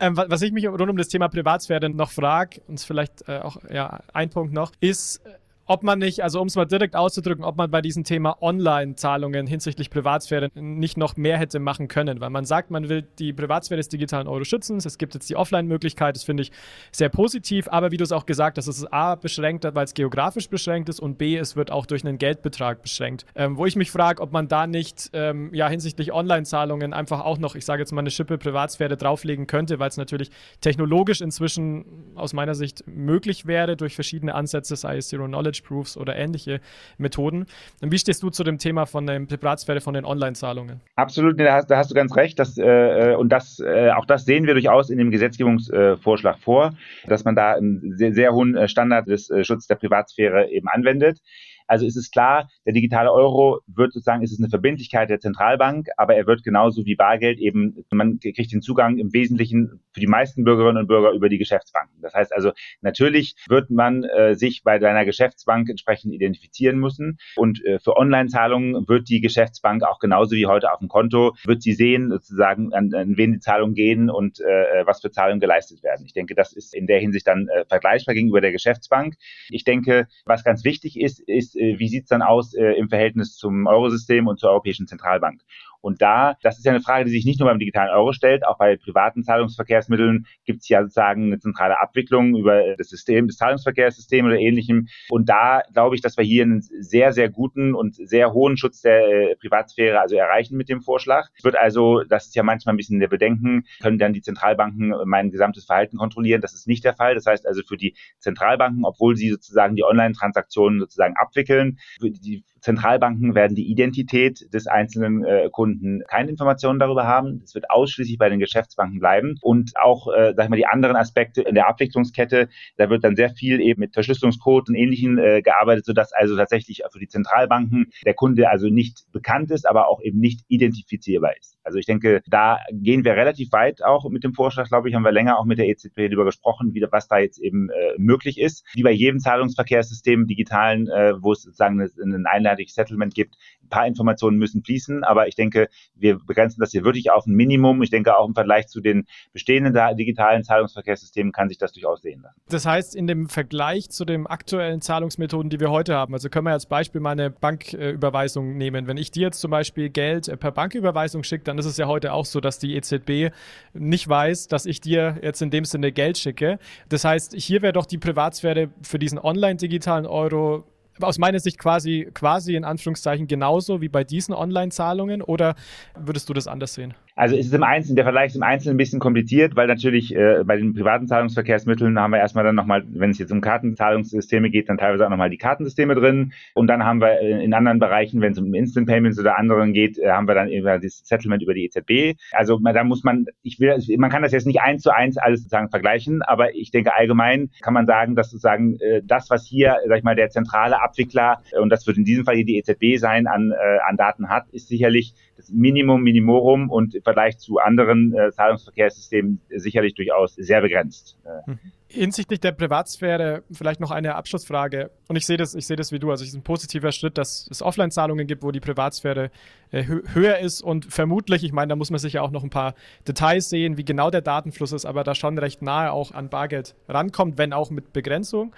Ähm, was ich mich rund um das Thema Privatsphäre noch frage, und vielleicht äh, auch ja, ein Punkt noch, ist, ob man nicht, also um es mal direkt auszudrücken, ob man bei diesem Thema Online-Zahlungen hinsichtlich Privatsphäre nicht noch mehr hätte machen können, weil man sagt, man will die Privatsphäre des digitalen Euro schützen. Es gibt jetzt die Offline-Möglichkeit, das finde ich sehr positiv, aber wie du es auch gesagt hast, es ist A beschränkt, weil es geografisch beschränkt ist und B, es wird auch durch einen Geldbetrag beschränkt. Ähm, wo ich mich frage, ob man da nicht ähm, ja hinsichtlich Online-Zahlungen einfach auch noch, ich sage jetzt mal, eine Schippe Privatsphäre drauflegen könnte, weil es natürlich technologisch inzwischen aus meiner Sicht möglich wäre durch verschiedene Ansätze, sei es Zero Knowledge Knowledge Proofs oder ähnliche Methoden. Und wie stehst du zu dem Thema von der Privatsphäre von den Online-Zahlungen? Absolut, da hast, da hast, du ganz recht. Dass, äh, und das, äh, auch das sehen wir durchaus in dem Gesetzgebungsvorschlag äh, vor, dass man da einen sehr, sehr hohen äh, Standard des äh, Schutzes der Privatsphäre eben anwendet. Also ist es klar, der digitale Euro wird sozusagen, ist es eine Verbindlichkeit der Zentralbank, aber er wird genauso wie Bargeld eben, man kriegt den Zugang im Wesentlichen für die meisten Bürgerinnen und Bürger über die Geschäftsbanken. Das heißt also, natürlich wird man äh, sich bei seiner Geschäftsbank entsprechend identifizieren müssen und äh, für Online-Zahlungen wird die Geschäftsbank auch genauso wie heute auf dem Konto, wird sie sehen sozusagen, an, an wen die Zahlungen gehen und äh, was für Zahlungen geleistet werden. Ich denke, das ist in der Hinsicht dann äh, vergleichbar gegenüber der Geschäftsbank. Ich denke, was ganz wichtig ist, ist, äh, wie sieht es dann aus äh, im Verhältnis zum Eurosystem und zur Europäischen Zentralbank? Und da, das ist ja eine Frage, die sich nicht nur beim digitalen Euro stellt, auch bei privaten Zahlungsverkehrsmitteln gibt es ja sozusagen eine zentrale Abwicklung über das System, das Zahlungsverkehrssystem oder ähnlichem. Und da glaube ich, dass wir hier einen sehr, sehr guten und sehr hohen Schutz der äh, Privatsphäre also erreichen mit dem Vorschlag. Es wird also, das ist ja manchmal ein bisschen der Bedenken, können dann die Zentralbanken mein gesamtes Verhalten kontrollieren. Das ist nicht der Fall. Das heißt also für die Zentralbanken, obwohl sie sozusagen die Online-Transaktionen sozusagen abwickeln, die Zentralbanken werden die Identität des einzelnen äh, Kunden keine Informationen darüber haben. Es wird ausschließlich bei den Geschäftsbanken bleiben. Und auch, äh, sag ich mal, die anderen Aspekte in der Abwicklungskette, da wird dann sehr viel eben mit Verschlüsselungscode und Ähnlichem äh, gearbeitet, sodass also tatsächlich für die Zentralbanken der Kunde also nicht bekannt ist, aber auch eben nicht identifizierbar ist. Also ich denke, da gehen wir relativ weit auch mit dem Vorschlag, glaube ich, haben wir länger auch mit der EZB darüber gesprochen, wie, was da jetzt eben äh, möglich ist. Wie bei jedem Zahlungsverkehrssystem digitalen, äh, wo es sozusagen einen einheitliches Settlement gibt, ein paar Informationen müssen fließen, aber ich denke, wir begrenzen das hier wirklich auf ein Minimum. Ich denke, auch im Vergleich zu den bestehenden digitalen Zahlungsverkehrssystemen kann sich das durchaus sehen lassen. Das heißt, in dem Vergleich zu den aktuellen Zahlungsmethoden, die wir heute haben, also können wir als Beispiel mal eine Banküberweisung nehmen. Wenn ich dir jetzt zum Beispiel Geld per Banküberweisung schicke, dann ist es ja heute auch so, dass die EZB nicht weiß, dass ich dir jetzt in dem Sinne Geld schicke. Das heißt, hier wäre doch die Privatsphäre für diesen online-digitalen Euro aus meiner Sicht quasi, quasi in Anführungszeichen genauso wie bei diesen Online-Zahlungen oder würdest du das anders sehen? Also ist es im Einzelnen, der Vergleich ist im Einzelnen ein bisschen kompliziert, weil natürlich äh, bei den privaten Zahlungsverkehrsmitteln haben wir erstmal dann nochmal, wenn es jetzt um Kartenzahlungssysteme geht, dann teilweise auch nochmal die Kartensysteme drin. Und dann haben wir in anderen Bereichen, wenn es um Instant Payments oder anderen geht, äh, haben wir dann eben das Settlement über die EZB. Also da muss man, ich will, man kann das jetzt nicht eins zu eins alles sozusagen vergleichen, aber ich denke allgemein kann man sagen, dass sozusagen äh, das, was hier, sag ich mal, der zentrale Abwickler, äh, und das wird in diesem Fall hier die EZB sein, an, äh, an Daten hat, ist sicherlich das Minimum Minimorum und im Vergleich zu anderen äh, Zahlungsverkehrssystemen sicherlich durchaus sehr begrenzt. Äh. Mhm. Hinsichtlich der Privatsphäre vielleicht noch eine Abschlussfrage. Und ich sehe das, ich sehe das wie du. Also es ist ein positiver Schritt, dass es Offline-Zahlungen gibt, wo die Privatsphäre äh, höher ist und vermutlich, ich meine, da muss man sich ja auch noch ein paar Details sehen, wie genau der Datenfluss ist, aber da schon recht nahe auch an Bargeld rankommt, wenn auch mit Begrenzung.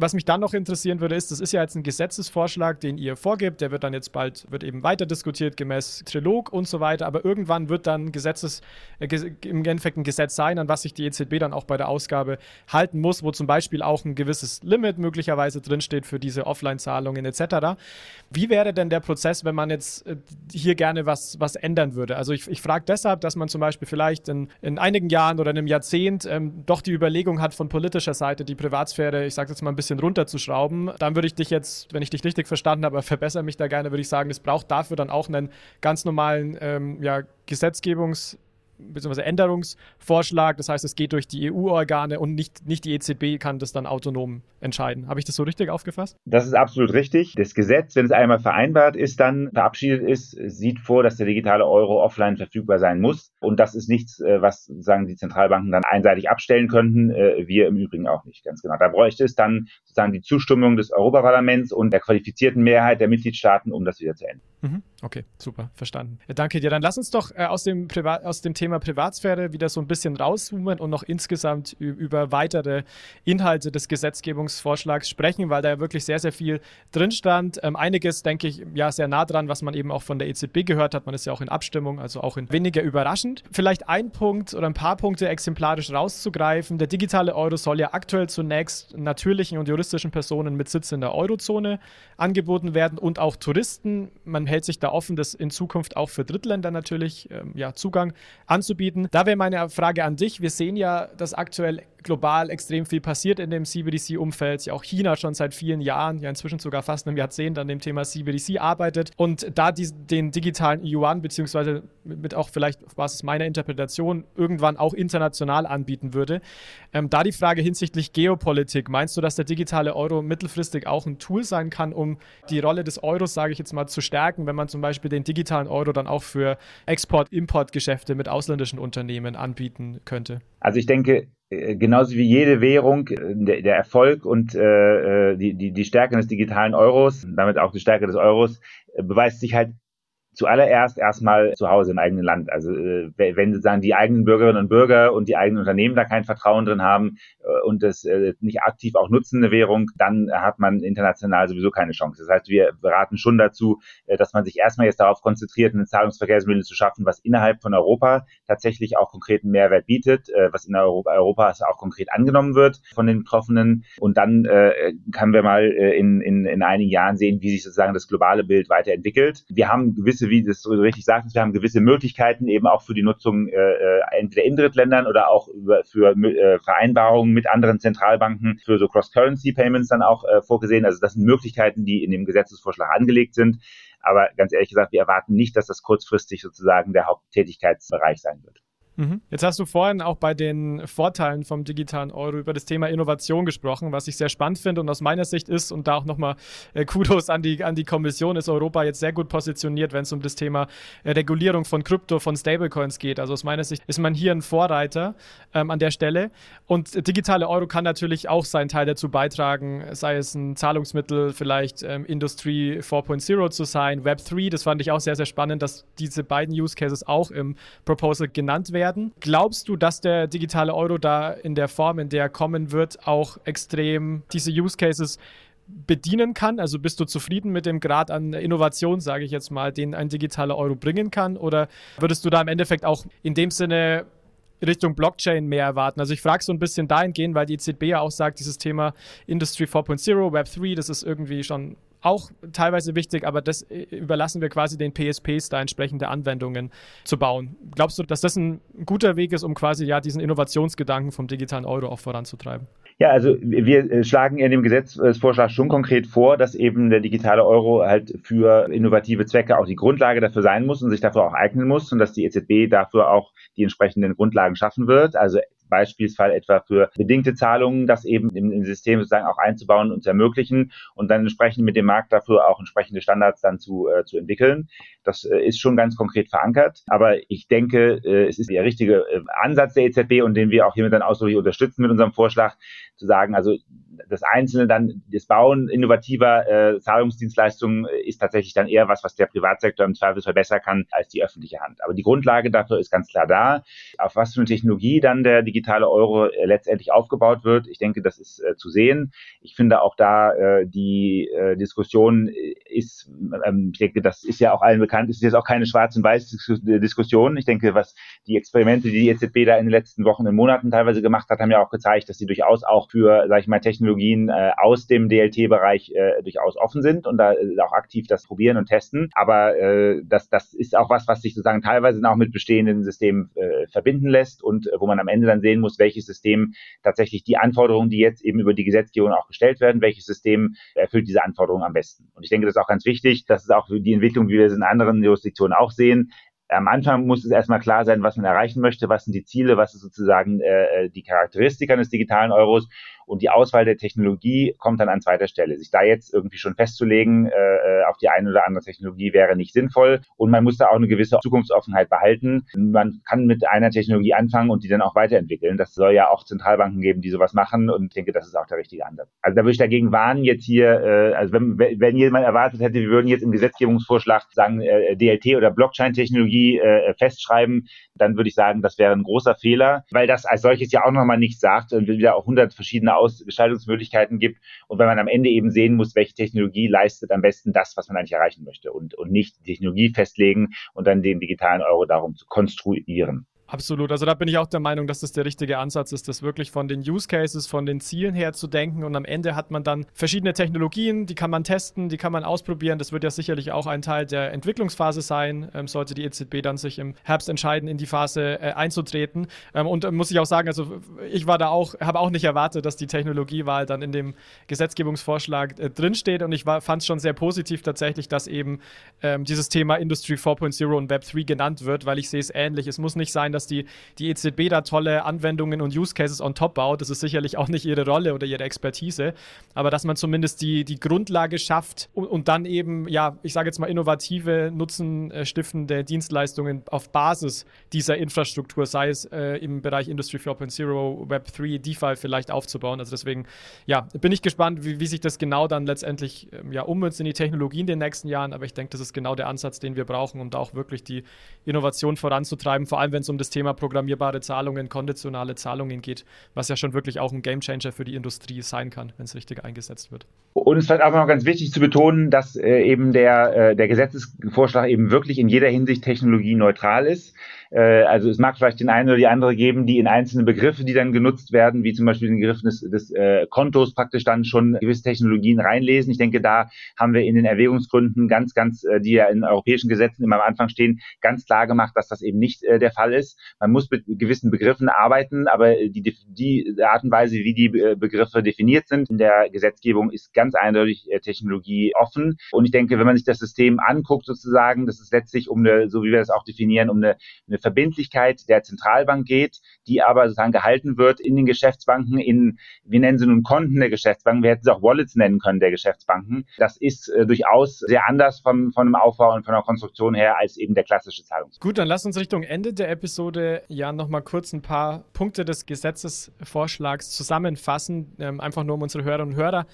Was mich dann noch interessieren würde, ist, das ist ja jetzt ein Gesetzesvorschlag, den ihr vorgibt. Der wird dann jetzt bald, wird eben weiter diskutiert gemäß Trilog und so weiter. Aber irgendwann wird dann Gesetzes, äh, im Endeffekt ein Gesetz sein, an was sich die EZB dann auch bei der Ausgabe halten muss, wo zum Beispiel auch ein gewisses Limit möglicherweise drinsteht für diese Offline-Zahlungen etc. Wie wäre denn der Prozess, wenn man jetzt äh, hier gerne was, was ändern würde? Also ich, ich frage deshalb, dass man zum Beispiel vielleicht in, in einigen Jahren oder in einem Jahrzehnt ähm, doch die Überlegung hat von politischer Seite, die Privatsphäre, ich sage jetzt mal ein bisschen runterzuschrauben. Dann würde ich dich jetzt, wenn ich dich richtig verstanden habe, verbessere mich da gerne, würde ich sagen, es braucht dafür dann auch einen ganz normalen ähm, ja, Gesetzgebungs- bzw. Änderungsvorschlag. Das heißt, es geht durch die EU-Organe und nicht, nicht die EZB kann das dann autonom entscheiden. Habe ich das so richtig aufgefasst? Das ist absolut richtig. Das Gesetz, wenn es einmal vereinbart ist, dann verabschiedet ist, sieht vor, dass der digitale Euro offline verfügbar sein muss. Und das ist nichts, äh, was sagen die Zentralbanken dann einseitig abstellen könnten. Äh, wir im Übrigen auch nicht, ganz genau. Da bräuchte es dann sozusagen die Zustimmung des Europaparlaments und der qualifizierten Mehrheit der Mitgliedstaaten, um das wieder zu ändern. Mhm. Okay, super, verstanden. Danke dir. Dann lass uns doch äh, aus, dem aus dem Thema Privatsphäre wieder so ein bisschen rauszoomen und noch insgesamt über weitere Inhalte des Gesetzgebungsvorschlags sprechen, weil da ja wirklich sehr, sehr viel drin stand. Ähm, einiges, denke ich, ja, sehr nah dran, was man eben auch von der EZB gehört hat. Man ist ja auch in Abstimmung, also auch in weniger überraschend. Vielleicht ein Punkt oder ein paar Punkte exemplarisch rauszugreifen. Der digitale Euro soll ja aktuell zunächst natürlichen und juristischen Personen mit Sitz in der Eurozone angeboten werden und auch Touristen. Man hält sich da offen, das in Zukunft auch für Drittländer natürlich ähm, ja, Zugang anzubieten. Da wäre meine Frage an dich. Wir sehen ja, dass aktuell global extrem viel passiert in dem CBDC-Umfeld. Ja, auch China schon seit vielen Jahren, ja inzwischen sogar fast einem Jahrzehnt an dem Thema CBDC arbeitet. Und da die, den digitalen Yuan, beziehungsweise mit auch vielleicht auf Basis meiner Interpretation, irgendwann auch international anbieten würde. Ähm, da die Frage hinsichtlich Geopolitik, meinst du, dass der digitale Euro mittelfristig auch ein Tool sein kann, um die Rolle des Euros, sage ich jetzt mal, zu stärken, wenn man zum Beispiel den digitalen Euro dann auch für Export-Import-Geschäfte mit ausländischen Unternehmen anbieten könnte? Also ich denke, äh, genauso wie jede Währung, äh, der, der Erfolg und äh, äh, die, die, die Stärke des digitalen Euros, damit auch die Stärke des Euros, beweist sich halt zuallererst erstmal zu Hause im eigenen Land. Also äh, wenn sozusagen die eigenen Bürgerinnen und Bürger und die eigenen Unternehmen da kein Vertrauen drin haben äh, und das äh, nicht aktiv auch nutzen, eine Währung, dann hat man international sowieso keine Chance. Das heißt, wir beraten schon dazu, dass man sich erstmal jetzt darauf konzentriert, ein Zahlungsverkehrsmittel zu schaffen, was innerhalb von Europa tatsächlich auch konkreten Mehrwert bietet, was in Europa, Europa auch konkret angenommen wird von den Betroffenen. Und dann äh, können wir mal in, in, in einigen Jahren sehen, wie sich sozusagen das globale Bild weiterentwickelt. Wir haben gewisse wie das so richtig sagst, wir haben gewisse Möglichkeiten eben auch für die Nutzung äh, äh, entweder in Drittländern oder auch über, für äh, Vereinbarungen mit anderen Zentralbanken für so Cross-Currency-Payments dann auch äh, vorgesehen. Also das sind Möglichkeiten, die in dem Gesetzesvorschlag angelegt sind. Aber ganz ehrlich gesagt, wir erwarten nicht, dass das kurzfristig sozusagen der Haupttätigkeitsbereich sein wird. Mhm. Jetzt hast du vorhin auch bei den Vorteilen vom digitalen Euro über das Thema Innovation gesprochen, was ich sehr spannend finde und aus meiner Sicht ist, und da auch nochmal äh, Kudos an die, an die Kommission, ist Europa jetzt sehr gut positioniert, wenn es um das Thema äh, Regulierung von Krypto, von Stablecoins geht. Also aus meiner Sicht ist man hier ein Vorreiter ähm, an der Stelle. Und digitale Euro kann natürlich auch seinen Teil dazu beitragen, sei es ein Zahlungsmittel, vielleicht ähm, Industry 4.0 zu sein, Web 3, das fand ich auch sehr, sehr spannend, dass diese beiden Use Cases auch im Proposal genannt werden werden. Glaubst du, dass der digitale Euro da in der Form, in der er kommen wird, auch extrem diese Use Cases bedienen kann? Also bist du zufrieden mit dem Grad an Innovation, sage ich jetzt mal, den ein digitaler Euro bringen kann? Oder würdest du da im Endeffekt auch in dem Sinne Richtung Blockchain mehr erwarten. Also ich frage so ein bisschen dahingehend, weil die EZB ja auch sagt, dieses Thema Industry 4.0, Web 3, das ist irgendwie schon auch teilweise wichtig, aber das äh, überlassen wir quasi den PSPs, da entsprechende Anwendungen zu bauen. Glaubst du, dass das ein guter Weg ist, um quasi ja diesen Innovationsgedanken vom digitalen Euro auch voranzutreiben? Ja, also wir äh, schlagen in dem Gesetzesvorschlag schon konkret vor, dass eben der digitale Euro halt für innovative Zwecke auch die Grundlage dafür sein muss und sich dafür auch eignen muss und dass die EZB dafür auch die entsprechenden Grundlagen schaffen wird. Also Beispielsfall etwa für bedingte Zahlungen, das eben im, im, System sozusagen auch einzubauen und zu ermöglichen und dann entsprechend mit dem Markt dafür auch entsprechende Standards dann zu, äh, zu entwickeln. Das äh, ist schon ganz konkret verankert. Aber ich denke, äh, es ist der richtige äh, Ansatz der EZB und den wir auch hiermit dann ausdrücklich unterstützen mit unserem Vorschlag, zu sagen, also das Einzelne dann, das Bauen innovativer äh, Zahlungsdienstleistungen ist tatsächlich dann eher was, was der Privatsektor im Zweifel verbessern kann als die öffentliche Hand. Aber die Grundlage dafür ist ganz klar da. Auf was für eine Technologie dann der digitale Euro äh, letztendlich aufgebaut wird, ich denke, das ist äh, zu sehen. Ich finde auch da äh, die Diskussion ist, ähm, ich denke, das ist ja auch allen bekannt, ist jetzt auch keine schwarz und weiß Diskussion. Ich denke, was die Experimente, die die EZB da in den letzten Wochen und Monaten teilweise gemacht hat, haben ja auch gezeigt, dass sie durchaus auch für, sage ich mal, Technologien aus dem DLT-Bereich durchaus offen sind und da auch aktiv das probieren und testen. Aber äh, das, das ist auch was, was sich sozusagen teilweise auch mit bestehenden Systemen äh, verbinden lässt und äh, wo man am Ende dann sehen muss, welches System tatsächlich die Anforderungen, die jetzt eben über die Gesetzgebung auch gestellt werden, welches System erfüllt diese Anforderungen am besten. Und ich denke, das ist auch ganz wichtig. Das ist auch für die Entwicklung, wie wir es in anderen Jurisdiktionen auch sehen am Anfang muss es erstmal klar sein, was man erreichen möchte, was sind die Ziele, was ist sozusagen äh, die Charakteristik eines digitalen Euros und die Auswahl der Technologie kommt dann an zweiter Stelle. Sich da jetzt irgendwie schon festzulegen äh, äh, auf die eine oder andere Technologie wäre nicht sinnvoll und man muss da auch eine gewisse Zukunftsoffenheit behalten. Man kann mit einer Technologie anfangen und die dann auch weiterentwickeln. Das soll ja auch Zentralbanken geben, die sowas machen und ich denke, das ist auch der richtige Ansatz. Also da würde ich dagegen warnen, jetzt hier, äh, also wenn, wenn jemand erwartet hätte, wir würden jetzt im Gesetzgebungsvorschlag sagen, äh, DLT oder Blockchain-Technologie äh, festschreiben, dann würde ich sagen, das wäre ein großer Fehler, weil das als solches ja auch nochmal nichts sagt und wieder auch hundert verschiedene Ausgestaltungsmöglichkeiten gibt und weil man am Ende eben sehen muss, welche Technologie leistet am besten das, was man eigentlich erreichen möchte und, und nicht die Technologie festlegen und dann den digitalen Euro darum zu konstruieren. Absolut. Also da bin ich auch der Meinung, dass das der richtige Ansatz ist, das wirklich von den Use Cases, von den Zielen her zu denken. Und am Ende hat man dann verschiedene Technologien, die kann man testen, die kann man ausprobieren. Das wird ja sicherlich auch ein Teil der Entwicklungsphase sein, ähm, sollte die EZB dann sich im Herbst entscheiden, in die Phase äh, einzutreten. Ähm, und äh, muss ich auch sagen, also ich war da auch, habe auch nicht erwartet, dass die Technologiewahl dann in dem Gesetzgebungsvorschlag äh, drinsteht. Und ich fand es schon sehr positiv tatsächlich, dass eben ähm, dieses Thema Industry 4.0 und Web 3 genannt wird, weil ich sehe es ähnlich. Es muss nicht sein, dass dass die, die EZB da tolle Anwendungen und Use Cases on top baut. Das ist sicherlich auch nicht ihre Rolle oder ihre Expertise, aber dass man zumindest die, die Grundlage schafft und, und dann eben, ja, ich sage jetzt mal, innovative, nutzenstiftende Dienstleistungen auf Basis dieser Infrastruktur, sei es äh, im Bereich Industry 4.0, Web 3, DeFi vielleicht aufzubauen. Also deswegen, ja, bin ich gespannt, wie, wie sich das genau dann letztendlich ähm, ja, ummünzt in die Technologie in den nächsten Jahren, aber ich denke, das ist genau der Ansatz, den wir brauchen, um da auch wirklich die Innovation voranzutreiben, vor allem wenn es um das das Thema programmierbare Zahlungen, konditionale Zahlungen geht, was ja schon wirklich auch ein Gamechanger für die Industrie sein kann, wenn es richtig eingesetzt wird. Und es ist halt auch noch ganz wichtig zu betonen, dass äh, eben der, äh, der Gesetzesvorschlag eben wirklich in jeder Hinsicht technologieneutral ist. Äh, also es mag vielleicht den einen oder die andere geben, die in einzelne Begriffe, die dann genutzt werden, wie zum Beispiel den Begriff des, des äh, Kontos praktisch dann schon gewisse Technologien reinlesen. Ich denke, da haben wir in den Erwägungsgründen ganz, ganz, äh, die ja in europäischen Gesetzen immer am Anfang stehen, ganz klar gemacht, dass das eben nicht äh, der Fall ist. Man muss mit gewissen Begriffen arbeiten, aber die, die Art und Weise, wie die äh, Begriffe definiert sind in der Gesetzgebung, ist ganz eindeutig äh, Technologie offen. Und ich denke, wenn man sich das System anguckt, sozusagen, das ist letztlich um eine, so wie wir das auch definieren, um eine, eine eine Verbindlichkeit der Zentralbank geht, die aber sozusagen gehalten wird in den Geschäftsbanken, in, wir nennen sie nun Konten der Geschäftsbanken, wir hätten sie auch Wallets nennen können der Geschäftsbanken. Das ist äh, durchaus sehr anders vom, von dem Aufbau und von der Konstruktion her als eben der klassische Zahlungs. Gut, dann lass uns Richtung Ende der Episode ja nochmal kurz ein paar Punkte des Gesetzesvorschlags zusammenfassen, ähm, einfach nur um unsere Hörerinnen und Hörer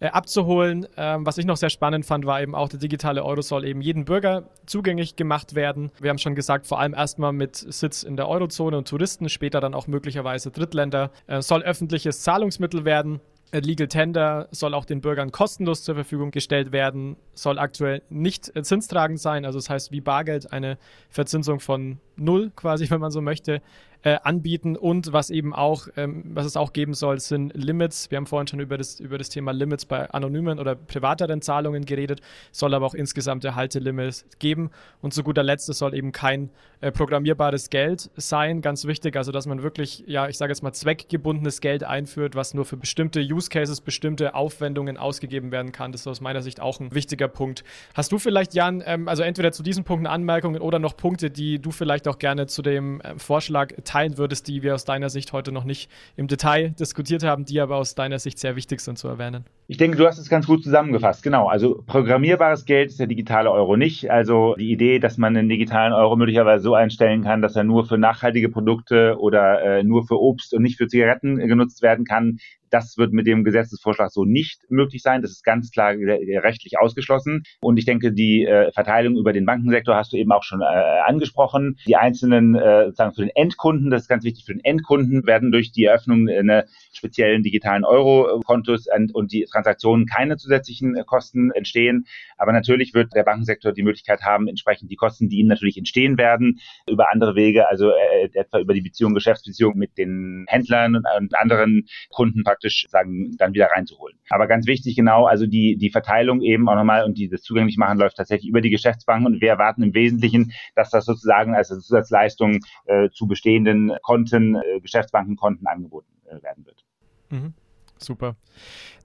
äh, abzuholen. Ähm, was ich noch sehr spannend fand, war eben auch, der digitale Euro soll eben jedem Bürger zugänglich gemacht werden. Wir haben schon gesagt, vor allem erstmal mit Sitz in der Eurozone und Touristen, später dann auch möglicherweise Drittländer. Äh, soll öffentliches Zahlungsmittel werden. Äh, Legal Tender soll auch den Bürgern kostenlos zur Verfügung gestellt werden, soll aktuell nicht äh, zinstragend sein, also das heißt wie Bargeld eine Verzinsung von null quasi, wenn man so möchte, äh, anbieten und was eben auch, ähm, was es auch geben soll, sind Limits. Wir haben vorhin schon über das, über das Thema Limits bei anonymen oder privateren Zahlungen geredet, soll aber auch insgesamt Haltelimits geben und zu guter Letzt, es soll eben kein äh, programmierbares Geld sein, ganz wichtig, also dass man wirklich, ja, ich sage jetzt mal zweckgebundenes Geld einführt, was nur für bestimmte Use Cases, bestimmte Aufwendungen ausgegeben werden kann. Das ist aus meiner Sicht auch ein wichtiger Punkt. Hast du vielleicht, Jan, ähm, also entweder zu diesen Punkten Anmerkungen oder noch Punkte, die du vielleicht auch gerne zu dem äh, Vorschlag teilen würdest, die wir aus deiner Sicht heute noch nicht im Detail diskutiert haben, die aber aus deiner Sicht sehr wichtig sind zu erwähnen? Ich denke, du hast es ganz gut zusammengefasst. Genau. Also programmierbares Geld ist der digitale Euro nicht. Also die Idee, dass man einen digitalen Euro möglicherweise so einstellen kann, dass er nur für nachhaltige Produkte oder äh, nur für Obst und nicht für Zigaretten genutzt werden kann, das wird mit dem Gesetzesvorschlag so nicht möglich sein. Das ist ganz klar rechtlich ausgeschlossen. Und ich denke, die äh, Verteilung über den Bankensektor hast du eben auch schon äh, angesprochen. Die einzelnen, äh, sozusagen für den Endkunden, das ist ganz wichtig für den Endkunden, werden durch die Eröffnung einer speziellen digitalen Euro-Kontos und, und die Transaktionen keine zusätzlichen äh, Kosten entstehen. Aber natürlich wird der Bankensektor die Möglichkeit haben, entsprechend die Kosten, die ihm natürlich entstehen werden, über andere Wege, also äh, etwa über die Beziehung, Geschäftsbeziehung mit den Händlern und, und anderen Kunden praktisch sagen, dann wieder reinzuholen. Aber ganz wichtig genau, also die, die Verteilung eben auch nochmal und die das zugänglich machen läuft tatsächlich über die Geschäftsbanken und wir erwarten im Wesentlichen, dass das sozusagen als Zusatzleistung äh, zu bestehenden Konten, äh, Geschäftsbankenkonten angeboten äh, werden wird. Mhm. Super.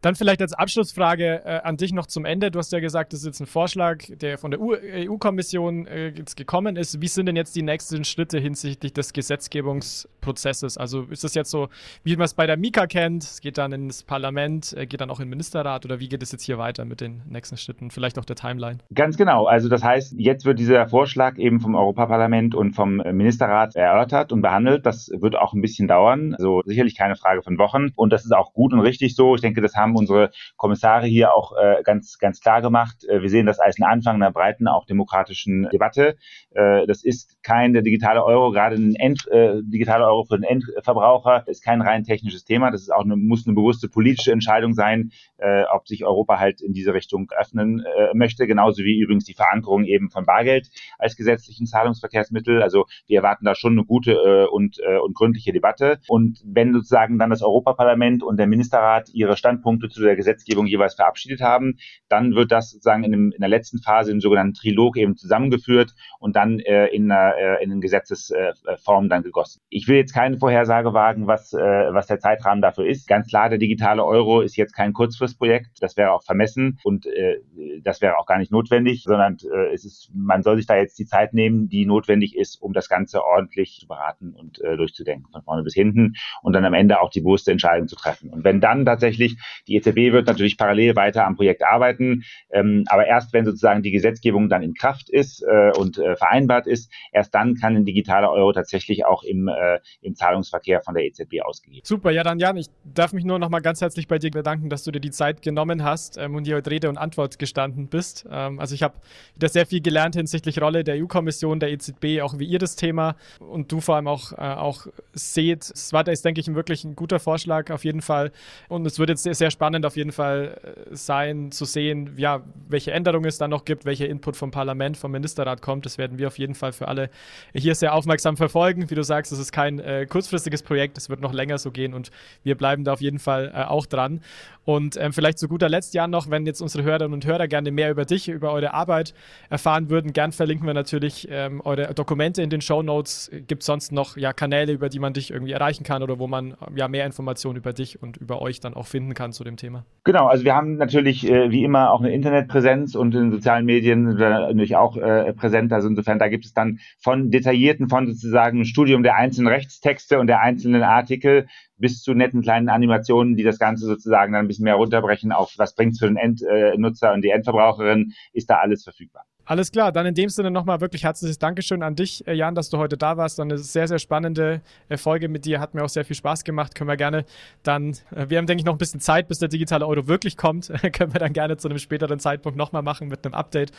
Dann vielleicht als Abschlussfrage äh, an dich noch zum Ende. Du hast ja gesagt, das ist jetzt ein Vorschlag, der von der EU-Kommission äh, jetzt gekommen ist. Wie sind denn jetzt die nächsten Schritte hinsichtlich des Gesetzgebungsprozesses? Also ist das jetzt so, wie man es bei der Mika kennt, es geht dann ins Parlament, äh, geht dann auch in den Ministerrat oder wie geht es jetzt hier weiter mit den nächsten Schritten? Vielleicht auch der Timeline? Ganz genau. Also das heißt, jetzt wird dieser Vorschlag eben vom Europaparlament und vom Ministerrat erörtert und behandelt. Das wird auch ein bisschen dauern. Also sicherlich keine Frage von Wochen. Und das ist auch gut und richtig so. Ich denke, das haben unsere Kommissare hier auch äh, ganz, ganz klar gemacht. Äh, wir sehen das als einen Anfang einer breiten, auch demokratischen Debatte. Äh, das ist kein der digitale Euro, gerade ein End, äh, digitaler Euro für den Endverbraucher, ist kein rein technisches Thema. Das ist auch eine, muss eine bewusste politische Entscheidung sein, äh, ob sich Europa halt in diese Richtung öffnen äh, möchte, genauso wie übrigens die Verankerung eben von Bargeld als gesetzlichen Zahlungsverkehrsmittel. Also wir erwarten da schon eine gute äh, und, äh, und gründliche Debatte. Und wenn sozusagen dann das Europaparlament und der Ministerrat ihre Standpunkte Punkte zu der Gesetzgebung jeweils verabschiedet haben. Dann wird das sozusagen in, dem, in der letzten Phase im sogenannten Trilog eben zusammengeführt und dann äh, in, äh, in Gesetzesform dann gegossen. Ich will jetzt keine Vorhersage wagen, was, äh, was der Zeitrahmen dafür ist. Ganz klar, der digitale Euro ist jetzt kein Kurzfristprojekt. Das wäre auch vermessen und äh, das wäre auch gar nicht notwendig, sondern äh, es ist, man soll sich da jetzt die Zeit nehmen, die notwendig ist, um das Ganze ordentlich zu beraten und äh, durchzudenken, von vorne bis hinten und dann am Ende auch die bewusste Entscheidung zu treffen. Und wenn dann tatsächlich die EZB wird natürlich parallel weiter am Projekt arbeiten, ähm, aber erst wenn sozusagen die Gesetzgebung dann in Kraft ist äh, und äh, vereinbart ist, erst dann kann ein digitaler Euro tatsächlich auch im, äh, im Zahlungsverkehr von der EZB ausgegeben. Super, ja dann Jan, ich darf mich nur noch mal ganz herzlich bei dir bedanken, dass du dir die Zeit genommen hast ähm, und hier heute Rede und Antwort gestanden bist. Ähm, also ich habe wieder sehr viel gelernt hinsichtlich Rolle der EU-Kommission, der EZB, auch wie ihr das Thema und du vor allem auch, äh, auch seht. Es war, ist, denke ich, wirklich ein guter Vorschlag auf jeden Fall und es wird jetzt sehr, sehr spannend auf jeden Fall äh, sein, zu sehen, ja, welche Änderungen es dann noch gibt, welcher Input vom Parlament, vom Ministerrat kommt. Das werden wir auf jeden Fall für alle hier sehr aufmerksam verfolgen. Wie du sagst, es ist kein äh, kurzfristiges Projekt, es wird noch länger so gehen und wir bleiben da auf jeden Fall äh, auch dran. Und ähm, vielleicht zu guter Letzt, Jan, noch, wenn jetzt unsere Hörerinnen und Hörer gerne mehr über dich, über eure Arbeit erfahren würden, gern verlinken wir natürlich ähm, eure Dokumente in den Show Notes. Gibt es sonst noch ja, Kanäle, über die man dich irgendwie erreichen kann oder wo man ja mehr Informationen über dich und über euch dann auch finden kann zu dem Thema? Genau, also wir haben natürlich äh, wie immer auch eine Internetpräsenz und in sozialen Medien sind wir natürlich auch äh, präsent. Also insofern, da gibt es dann von detaillierten, von sozusagen Studium der einzelnen Rechtstexte und der einzelnen Artikel bis zu netten kleinen Animationen, die das Ganze sozusagen dann ein bisschen mehr runterbrechen auf was bringt es für den Endnutzer und die Endverbraucherin, ist da alles verfügbar. Alles klar, dann in dem Sinne nochmal wirklich herzliches Dankeschön an dich, äh, Jan, dass du heute da warst. Eine sehr, sehr spannende äh, Folge mit dir, hat mir auch sehr viel Spaß gemacht. Können wir gerne dann, äh, wir haben, denke ich, noch ein bisschen Zeit, bis der digitale Euro wirklich kommt. Können wir dann gerne zu einem späteren Zeitpunkt nochmal machen mit einem Update,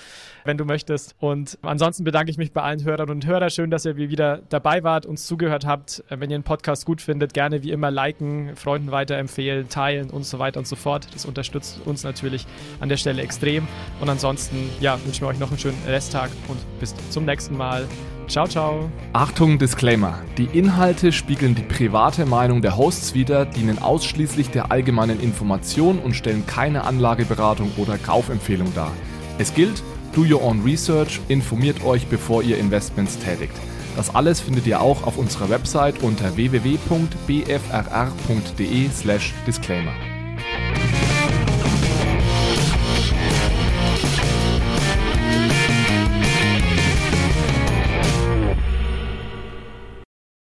wenn du möchtest. Und ansonsten bedanke ich mich bei allen Hörern und Hörern. Schön, dass ihr wieder dabei wart, uns zugehört habt. Wenn ihr den Podcast gut findet, gerne wie immer liken, Freunden weiterempfehlen, teilen und so weiter und so fort. Das unterstützt uns natürlich an der Stelle extrem. Und ansonsten, ja, wünschen wir euch noch einen schönen Resttag und bis zum nächsten Mal. Ciao, ciao. Achtung, Disclaimer. Die Inhalte spiegeln die private Meinung der Hosts wider, dienen ausschließlich der allgemeinen Information und stellen keine Anlageberatung oder Kaufempfehlung dar. Es gilt, do your own research, informiert euch, bevor ihr Investments tätigt. Das alles findet ihr auch auf unserer Website unter www.bfrr.de/disclaimer.